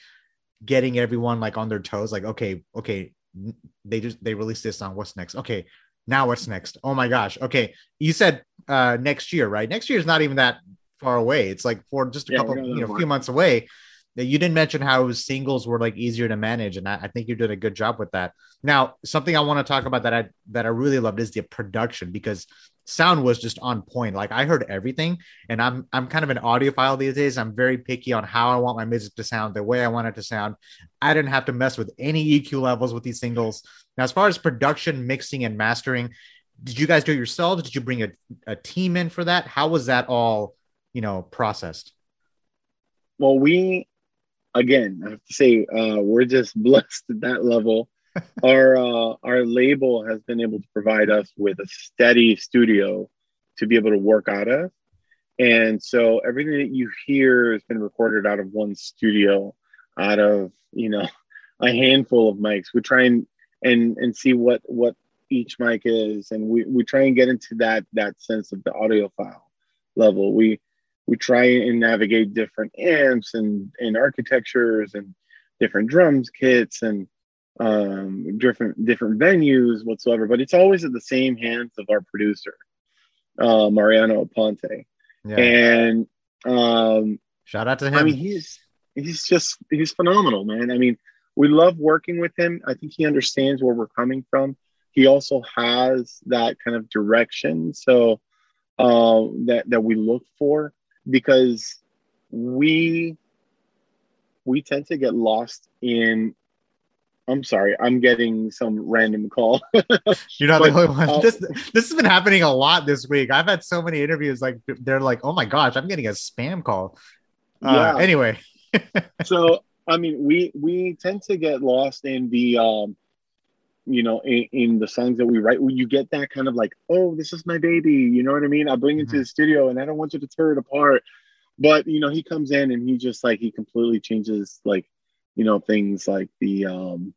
getting everyone like on their toes. Like, okay, okay, they just they released this song. What's next? Okay, now what's next? Oh my gosh. Okay, you said uh next year, right? Next year is not even that far away. It's like for just a yeah, couple, you know, a few months away. You didn't mention how singles were like easier to manage, and I, I think you did a good job with that. Now, something I want to talk about that I that I really loved is the production because sound was just on point. Like I heard everything, and I'm I'm kind of an audiophile these days. I'm very picky on how I want my music to sound, the way I want it to sound. I didn't have to mess with any EQ levels with these singles. Now, as far as production, mixing, and mastering, did you guys do it yourselves? Did you bring a, a team in for that? How was that all, you know, processed? Well, we again, I have to say, uh, we're just blessed at that level our uh, our label has been able to provide us with a steady studio to be able to work out of, and so everything that you hear has been recorded out of one studio, out of you know a handful of mics. We try and and and see what what each mic is, and we we try and get into that that sense of the audiophile level. We we try and navigate different amps and and architectures and different drums kits and um, different different venues whatsoever, but it's always at the same hands of our producer, uh, Mariano Aponte. Yeah. And um, shout out to him. I mean, he's he's just he's phenomenal, man. I mean, we love working with him. I think he understands where we're coming from. He also has that kind of direction, so uh, that that we look for because we we tend to get lost in I'm sorry, I'm getting some random call. You're not but, the only one. Uh, this this has been happening a lot this week. I've had so many interviews. Like they're like, "Oh my gosh, I'm getting a spam call." Uh, yeah. Anyway, so I mean, we we tend to get lost in the, um, you know, in, in, the songs that we write. When you get that kind of like, "Oh, this is my baby," you know what I mean? I bring it mm-hmm. to the studio, and I don't want you to tear it apart. But you know, he comes in and he just like he completely changes like you know things like the um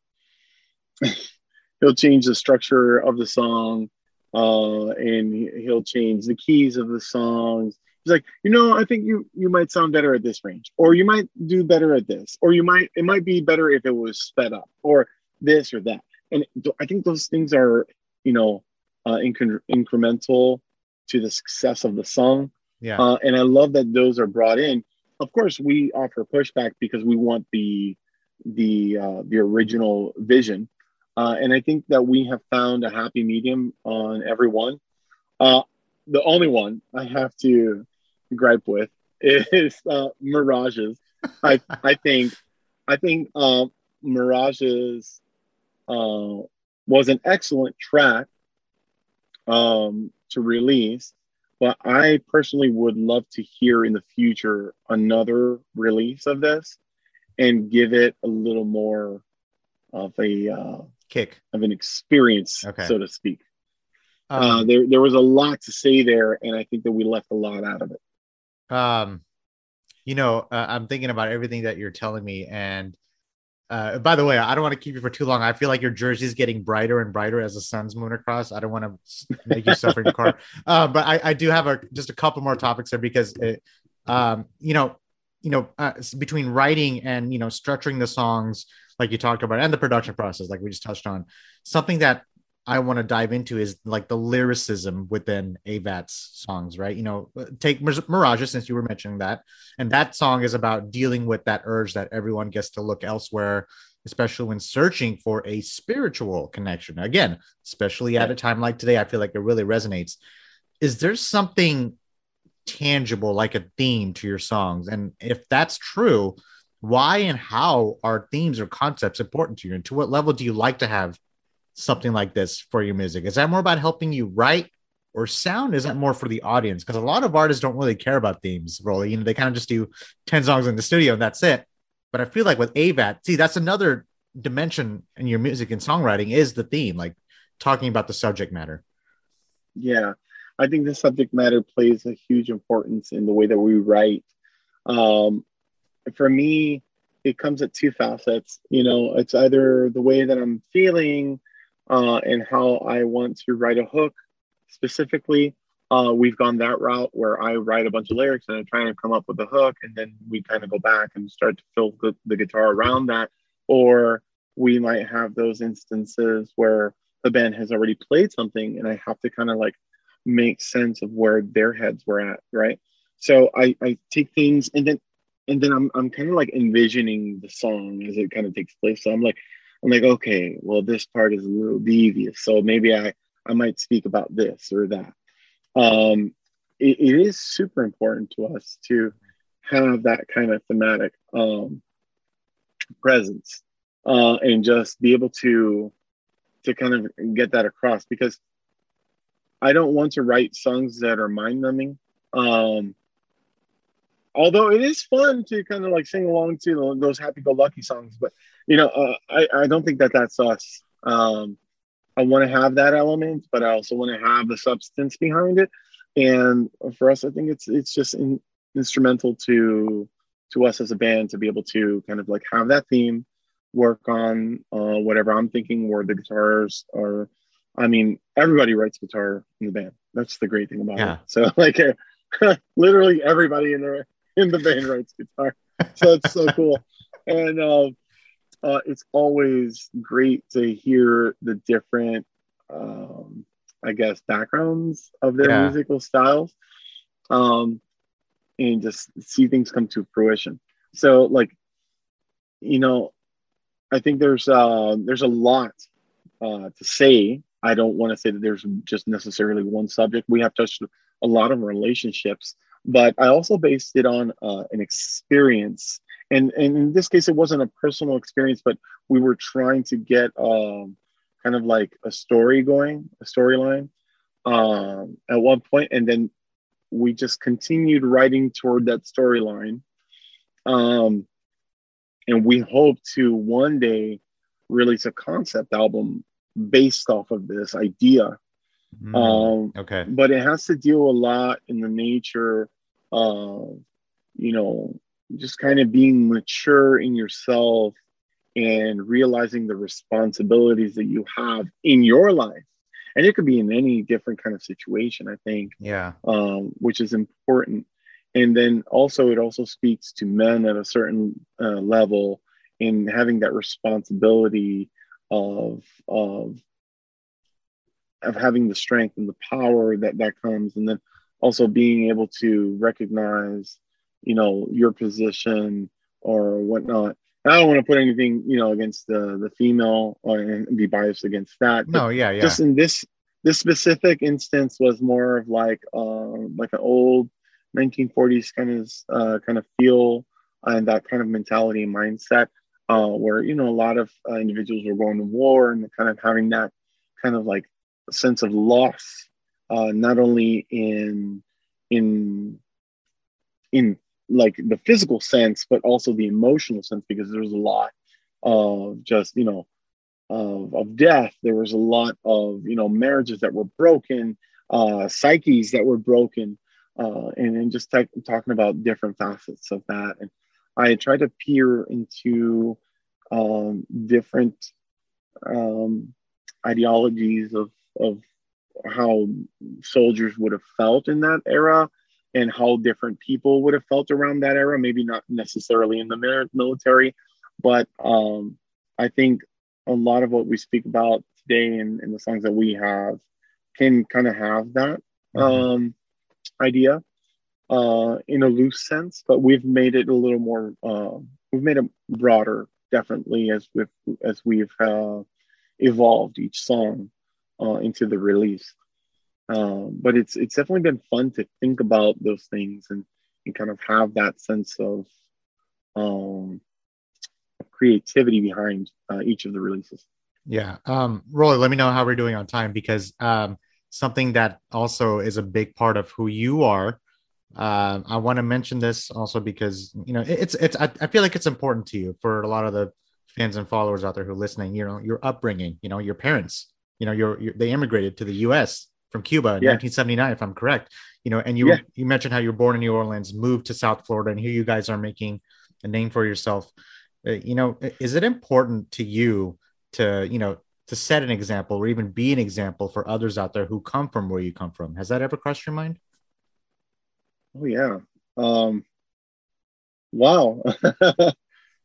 he'll change the structure of the song uh, and he'll change the keys of the songs. He's like you know i think you you might sound better at this range or you might do better at this or you might it might be better if it was sped up or this or that. And i think those things are you know uh, incre- incremental to the success of the song. Yeah. Uh, and i love that those are brought in. Of course we offer pushback because we want the the uh, the original vision uh, and I think that we have found a happy medium on every one. Uh, the only one I have to gripe with is uh, Mirages. I I think I think uh, Mirages uh, was an excellent track um, to release, but I personally would love to hear in the future another release of this and give it a little more of a uh, kick of an experience, okay. so to speak. Um, uh, there, there was a lot to say there, and I think that we left a lot out of it. Um, you know, uh, I'm thinking about everything that you're telling me, and uh, by the way, I don't want to keep you for too long. I feel like your jersey is getting brighter and brighter as the sun's moving across. I don't want to make you suffer in the car, uh, but I, I, do have a just a couple more topics there because, it, um, you know, you know, uh, between writing and you know structuring the songs, like you talked about, and the production process, like we just touched on. Something that I want to dive into is like the lyricism within AVAT's songs, right? You know, take Mirage since you were mentioning that, and that song is about dealing with that urge that everyone gets to look elsewhere, especially when searching for a spiritual connection. Again, especially at a time like today, I feel like it really resonates. Is there something tangible, like a theme to your songs? And if that's true, why and how are themes or concepts important to you? And to what level do you like to have something like this for your music? Is that more about helping you write or sound is that more for the audience? Because a lot of artists don't really care about themes really. You know they kind of just do 10 songs in the studio and that's it. But i feel like with avat see that's another dimension in your music and songwriting is the theme like talking about the subject matter. Yeah I think the subject matter plays a huge importance in the way that we write. Um, for me, it comes at two facets. You know, it's either the way that I'm feeling uh, and how I want to write a hook specifically. Uh, we've gone that route where I write a bunch of lyrics and I'm trying to come up with a hook, and then we kind of go back and start to fill the, the guitar around that. Or we might have those instances where the band has already played something and I have to kind of like make sense of where their heads were at, right? So I, I take things and then and then I'm I'm kind of like envisioning the song as it kind of takes place. So I'm like, I'm like, okay, well, this part is a little devious. So maybe I I might speak about this or that. Um, it, it is super important to us to have that kind of thematic um, presence uh, and just be able to to kind of get that across because I don't want to write songs that are mind numbing. Um, although it is fun to kind of like sing along to those happy-go-lucky songs but you know uh, I, I don't think that that's us um, i want to have that element but i also want to have the substance behind it and for us i think it's it's just in, instrumental to to us as a band to be able to kind of like have that theme work on uh, whatever i'm thinking where the guitars are i mean everybody writes guitar in the band that's the great thing about yeah. it so like literally everybody in there in the band writes guitar. So it's so cool. And uh, uh, it's always great to hear the different, um, I guess, backgrounds of their yeah. musical styles um, and just see things come to fruition. So, like, you know, I think there's uh, there's a lot uh, to say. I don't want to say that there's just necessarily one subject. We have touched a lot of relationships, but I also based it on uh, an experience. And, and in this case, it wasn't a personal experience, but we were trying to get um, kind of like a story going, a storyline um, at one point, and then we just continued writing toward that storyline. Um, and we hope to one day release a concept album based off of this idea. Mm, um, okay. But it has to deal a lot in the nature uh, you know, just kind of being mature in yourself and realizing the responsibilities that you have in your life. And it could be in any different kind of situation, I think. Yeah. Um, which is important. And then also, it also speaks to men at a certain uh, level in having that responsibility of, of, of having the strength and the power that that comes. And then also being able to recognize, you know, your position or whatnot. And I don't want to put anything, you know, against the the female or and be biased against that. No, yeah, yeah. Just in this this specific instance was more of like uh, like an old 1940s kind of uh, kind of feel and that kind of mentality and mindset uh, where you know a lot of uh, individuals were going to war and kind of having that kind of like sense of loss uh, not only in in in like the physical sense, but also the emotional sense, because there's a lot of just you know of, of death. There was a lot of you know marriages that were broken, uh, psyches that were broken, uh, and, and just t- talking about different facets of that. And I tried to peer into um, different um, ideologies of of how soldiers would have felt in that era and how different people would have felt around that era maybe not necessarily in the military but um, i think a lot of what we speak about today and, in the songs that we have can kind of have that mm-hmm. um, idea uh, in a loose sense but we've made it a little more uh, we've made it broader definitely as we've as we've uh, evolved each song uh, into the release. Um, but it's it's definitely been fun to think about those things and, and kind of have that sense of um, creativity behind uh, each of the releases. Yeah. Um, Rolly, let me know how we're doing on time because um, something that also is a big part of who you are. Uh, I want to mention this also because you know it's it's I, I feel like it's important to you for a lot of the fans and followers out there who are listening. You know your upbringing, you know your parents, you know, you're, you're they immigrated to the U.S. from Cuba in Yeah. 1979, if I'm correct. You know, and you Yeah. you mentioned how you were born in New Orleans, moved to South Florida, and here you guys are making a name for yourself. Uh, you know, is it important to you to you know to set an example or even be an example for others out there who come from where you come from? Has that ever crossed your mind? Oh yeah. Um, wow.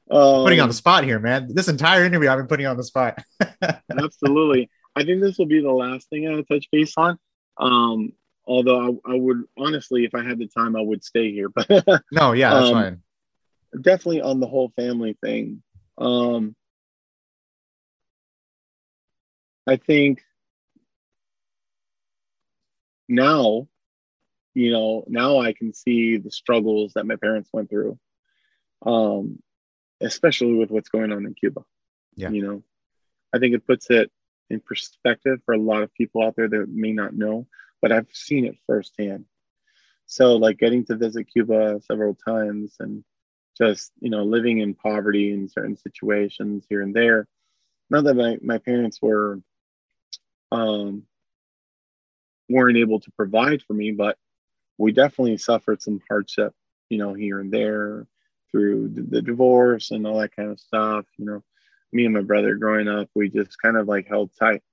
putting on Um, the spot here, man. This entire interview, I've been putting on the spot. Absolutely. I think this will be the last thing I touch base on. Um, although I, I would honestly, if I had the time, I would stay here. But no, yeah, that's Um, fine. definitely on the whole family thing. Um, I think now, you know, now I can see the struggles that my parents went through, um, especially with what's going on in Cuba. Yeah. You know, I think it puts it in perspective for a lot of people out there that may not know, but I've seen it firsthand. So, like getting to visit Cuba several times and just you know living in poverty in certain situations here and there not that my, my parents were um weren't able to provide for me but we definitely suffered some hardship you know here and there through the, the divorce and all that kind of stuff you know. Me and my brother growing up we just kind of like held tight.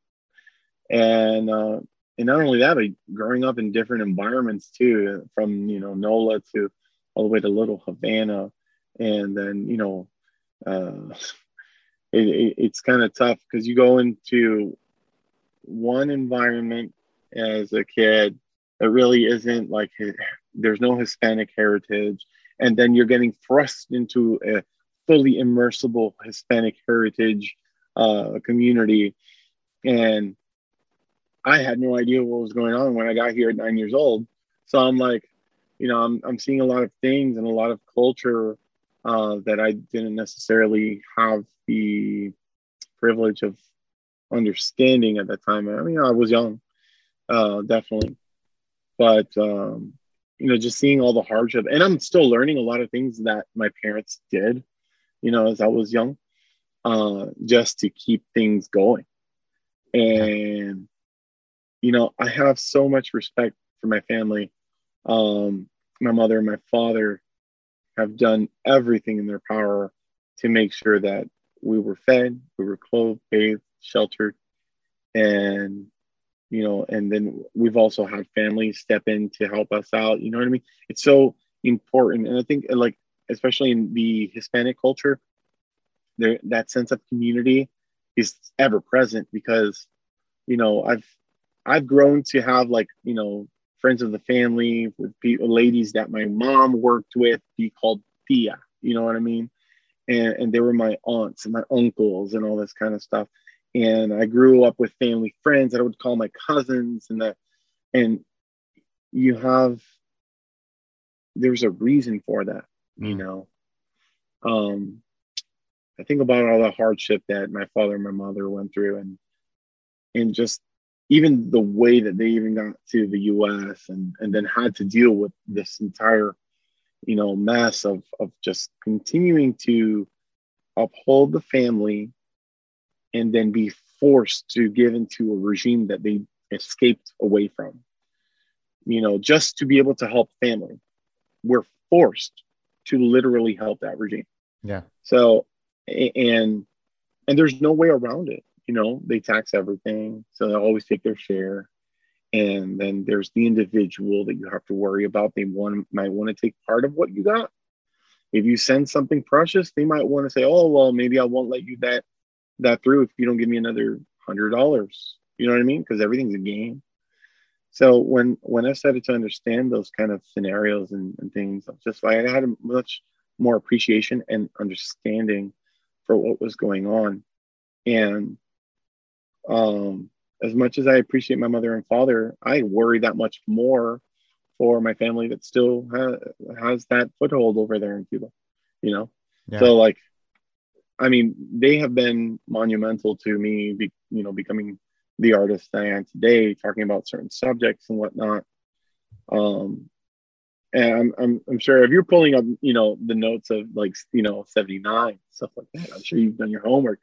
And uh and not only that but growing up in different environments too from you know nola to all the way to little havana. And then you know uh, it, it, it's kind of tough because you go into one environment as a kid that really isn't like there's no hispanic heritage. And then you're getting thrust into a fully immersible hispanic heritage uh, community. And i had no idea what was going on when i got here at nine years old. So i'm like you know i'm, I'm seeing a lot of things and a lot of culture uh, that I didn't necessarily have the privilege of understanding at that time. I mean, I was young, uh, definitely, but um, you know, just seeing all the hardship, and I'm still learning a lot of things that my parents did, you know, as I was young, uh, just to keep things going. And you know, I have so much respect for my family, um, my mother and my father have done everything in their power to make sure that we were fed, we were clothed, bathed, sheltered, and you know, and then we've also had families step in to help us out. You know what I mean? It's so important, and I think like especially in the Hispanic culture, there that sense of community is ever present because you know I've I've grown to have like you know friends of the family with people, ladies that my mom worked with be called tia you know what i mean and and they were my aunts and my uncles and all this kind of stuff and i grew up with family friends that i would call my cousins and that and you have there's a reason for that you Mm. know um i think about all the hardship that my father and my mother went through and and just even the way that they even got to the US and, and then had to deal with this entire, you know, mess of, of just continuing to uphold the family and then be forced to give into a regime that they escaped away from. You know, just to be able to help family. We're forced to literally help that regime. Yeah. So and and there's no way around it you know they tax everything so they always take their share and then there's the individual that you have to worry about they want might want to take part of what you got if you send something precious they might want to say oh well maybe i won't let you that that through if you don't give me another hundred dollars you know what i mean because everything's a game so when when i started to understand those kind of scenarios and, and things just like i had a much more appreciation and understanding for what was going on and um, as much as I appreciate my mother and father, I worry that much more for my family that still ha- has that foothold over there in Cuba, you know? Yeah. So, like, I mean, they have been monumental to me, be, you know, becoming the artist I am today, talking about certain subjects and whatnot. Um, and I'm, I'm, I'm sure if you're pulling up, you know, the notes of like, you know, 79, stuff like that, I'm sure you've done your homework.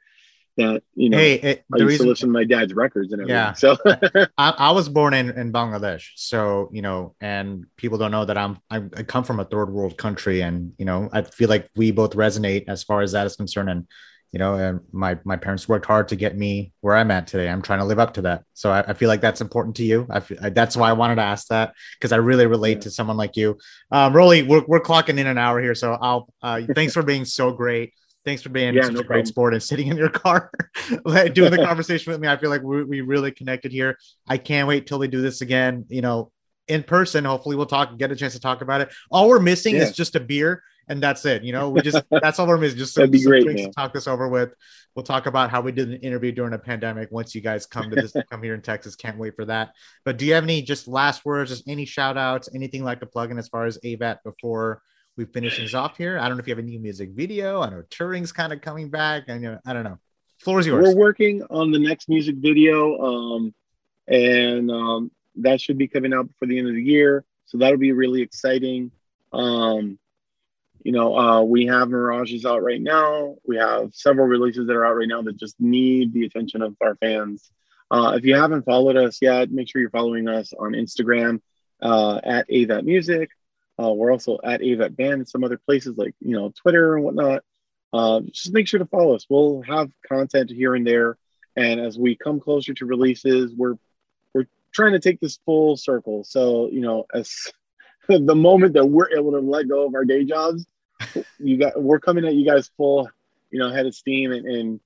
That you know Hey, it, I used reason to listen to my dad's records and everything. Yeah. So I, I was born in, in Bangladesh, so you know, and people don't know that I'm I, I come from a third world country, and you know, I feel like we both resonate as far as that is concerned. And you know, and my my parents worked hard to get me where I'm at today. I'm trying to live up to that, so I, I feel like that's important to you. I, feel, I that's why I wanted to ask that because I really relate Yeah. to someone like you. Um, Rolly, we're we're clocking in an hour here, so I'll uh, thanks for being so great. Thanks for being Yeah, such no a great problem. sport and sitting in your car, doing the conversation with me. I feel like we, we really connected here. I can't wait till we do this again. You know, in person. Hopefully, we'll talk, get a chance to talk about it. All we're missing Yeah. is just a beer, and that's it. You know, we just that's all we're missing. Just some, be some great, to talk this over with. We'll talk about how we did an interview during a pandemic. Once you guys come to this, come here in Texas, can't wait for that. But do you have any just last words, just any shout outs, anything like to plug in as far as AVAT before? We finish things off here. I don't know if you have a new music video. I know touring's kind of coming back. I know. I don't know. Floor is yours. we're working on the next music video, um, and um, that should be coming out before the end of the year. So that'll be really exciting. Um, you know, uh, we have Mirages out right now. We have several releases that are out right now that just need the attention of our fans. Uh, if you haven't followed us yet, make sure you're following us on Instagram uh, at AVAT Music. Uh, we're also at AVAT Band and some other places like you know Twitter and whatnot. Uh, just make sure to follow us. We'll have content here and there, and as we come closer to releases, we're we're trying to take this full circle. So you know, as the moment that we're able to let go of our day jobs, you got we're coming at you guys full, you know, head of steam, and and,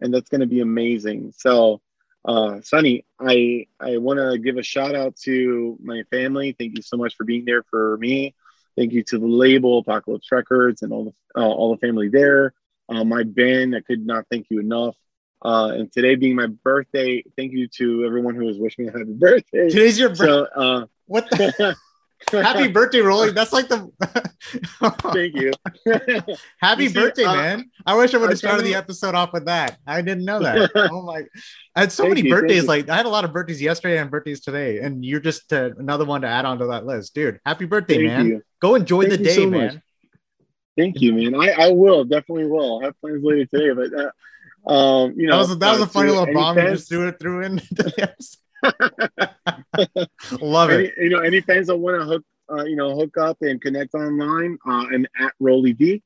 and that's going to be amazing. So, uh, Sonny, I I want to give a shout out to my family. Thank you so much for being there for me. Thank you to the label Apocalypse Records and all the uh, all the family there. Uh, my band, I could not thank you enough. Uh, and today being my birthday, thank you to everyone who has wished me a happy birthday. Today's your birthday. So, uh, what the happy birthday, Rolly? That's like the thank you. happy You see, birthday, uh, man. I wish I would have started the episode off with that. I didn't know that. oh my! I had so Thank many you, birthdays. Like I had a lot of birthdays yesterday and birthdays today, and you're just uh, another one to add onto that list, dude. Happy birthday, Thank man! you. Go enjoy Thank the day, so man. much. Thank you, man. I, I will definitely will. I have plans later today, but uh, um, you know, That was a, that was uh, a funny little bomb you just threw it threw in. Love any, it. you know, any fans that want to hook, uh, you know, hook up and connect online, uh, I'm at Rolly D,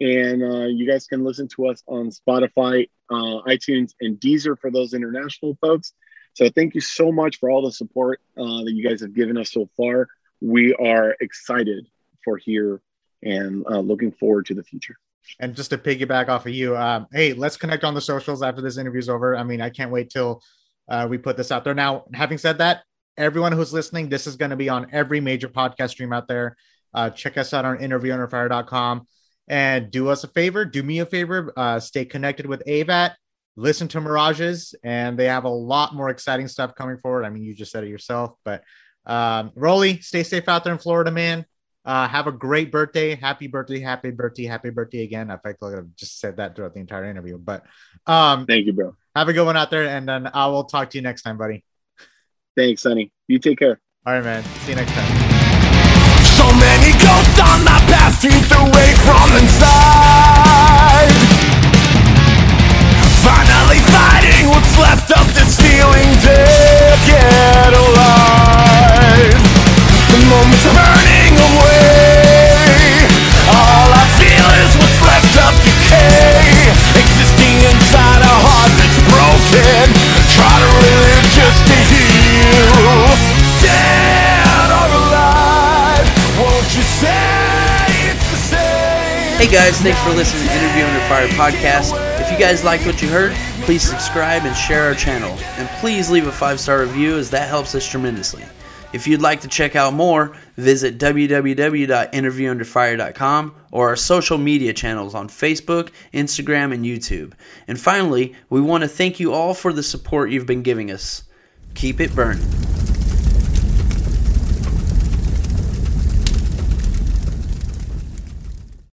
and uh, you guys can listen to us on Spotify, uh, iTunes, and Deezer for those international folks. So thank you so much for all the support uh, that you guys have given us so far. We are excited for here and uh, looking forward to the future. And just to piggyback off of you, um, hey, let's connect on the socials after this interview's over. I mean, I can't wait till uh, we put this out there. Now, having said that, everyone who's listening, this is going to be on every major podcast stream out there. Uh, check us out on interviewunderfire.com and do us a favor, do me a favor, uh, stay connected with AVAT, listen to Mirages, and they have a lot more exciting stuff coming forward. I mean, you just said it yourself, but um, Rolly, stay safe out there in Florida, man. Uh, have a great birthday. Happy birthday, happy birthday, happy birthday again. I feel like I've just said that throughout the entire interview, but um, Thank you, bro. Have a good one out there, and then I will talk to you next time, buddy. Thanks, Sonny. You take care. All right, man. See you next time. So many ghosts on my path, teeth away from inside. Finally fighting what's left of this feeling dead yet alive. The moment's burning away. All I feel is what's left of decay. Heart that's broken. Try to live just to heal. Dead or alive, won't you say it's the same? Hey guys, thanks for listening to Interview Under Fire podcast. If you guys liked what you heard, please subscribe and share our channel. And please leave a five star review as that helps us tremendously. If you'd like to check out more, visit www.interviewunderfire.com or our social media channels on Facebook, Instagram, and YouTube. And finally, we want to thank you all for the support you've been giving us. Keep it burning.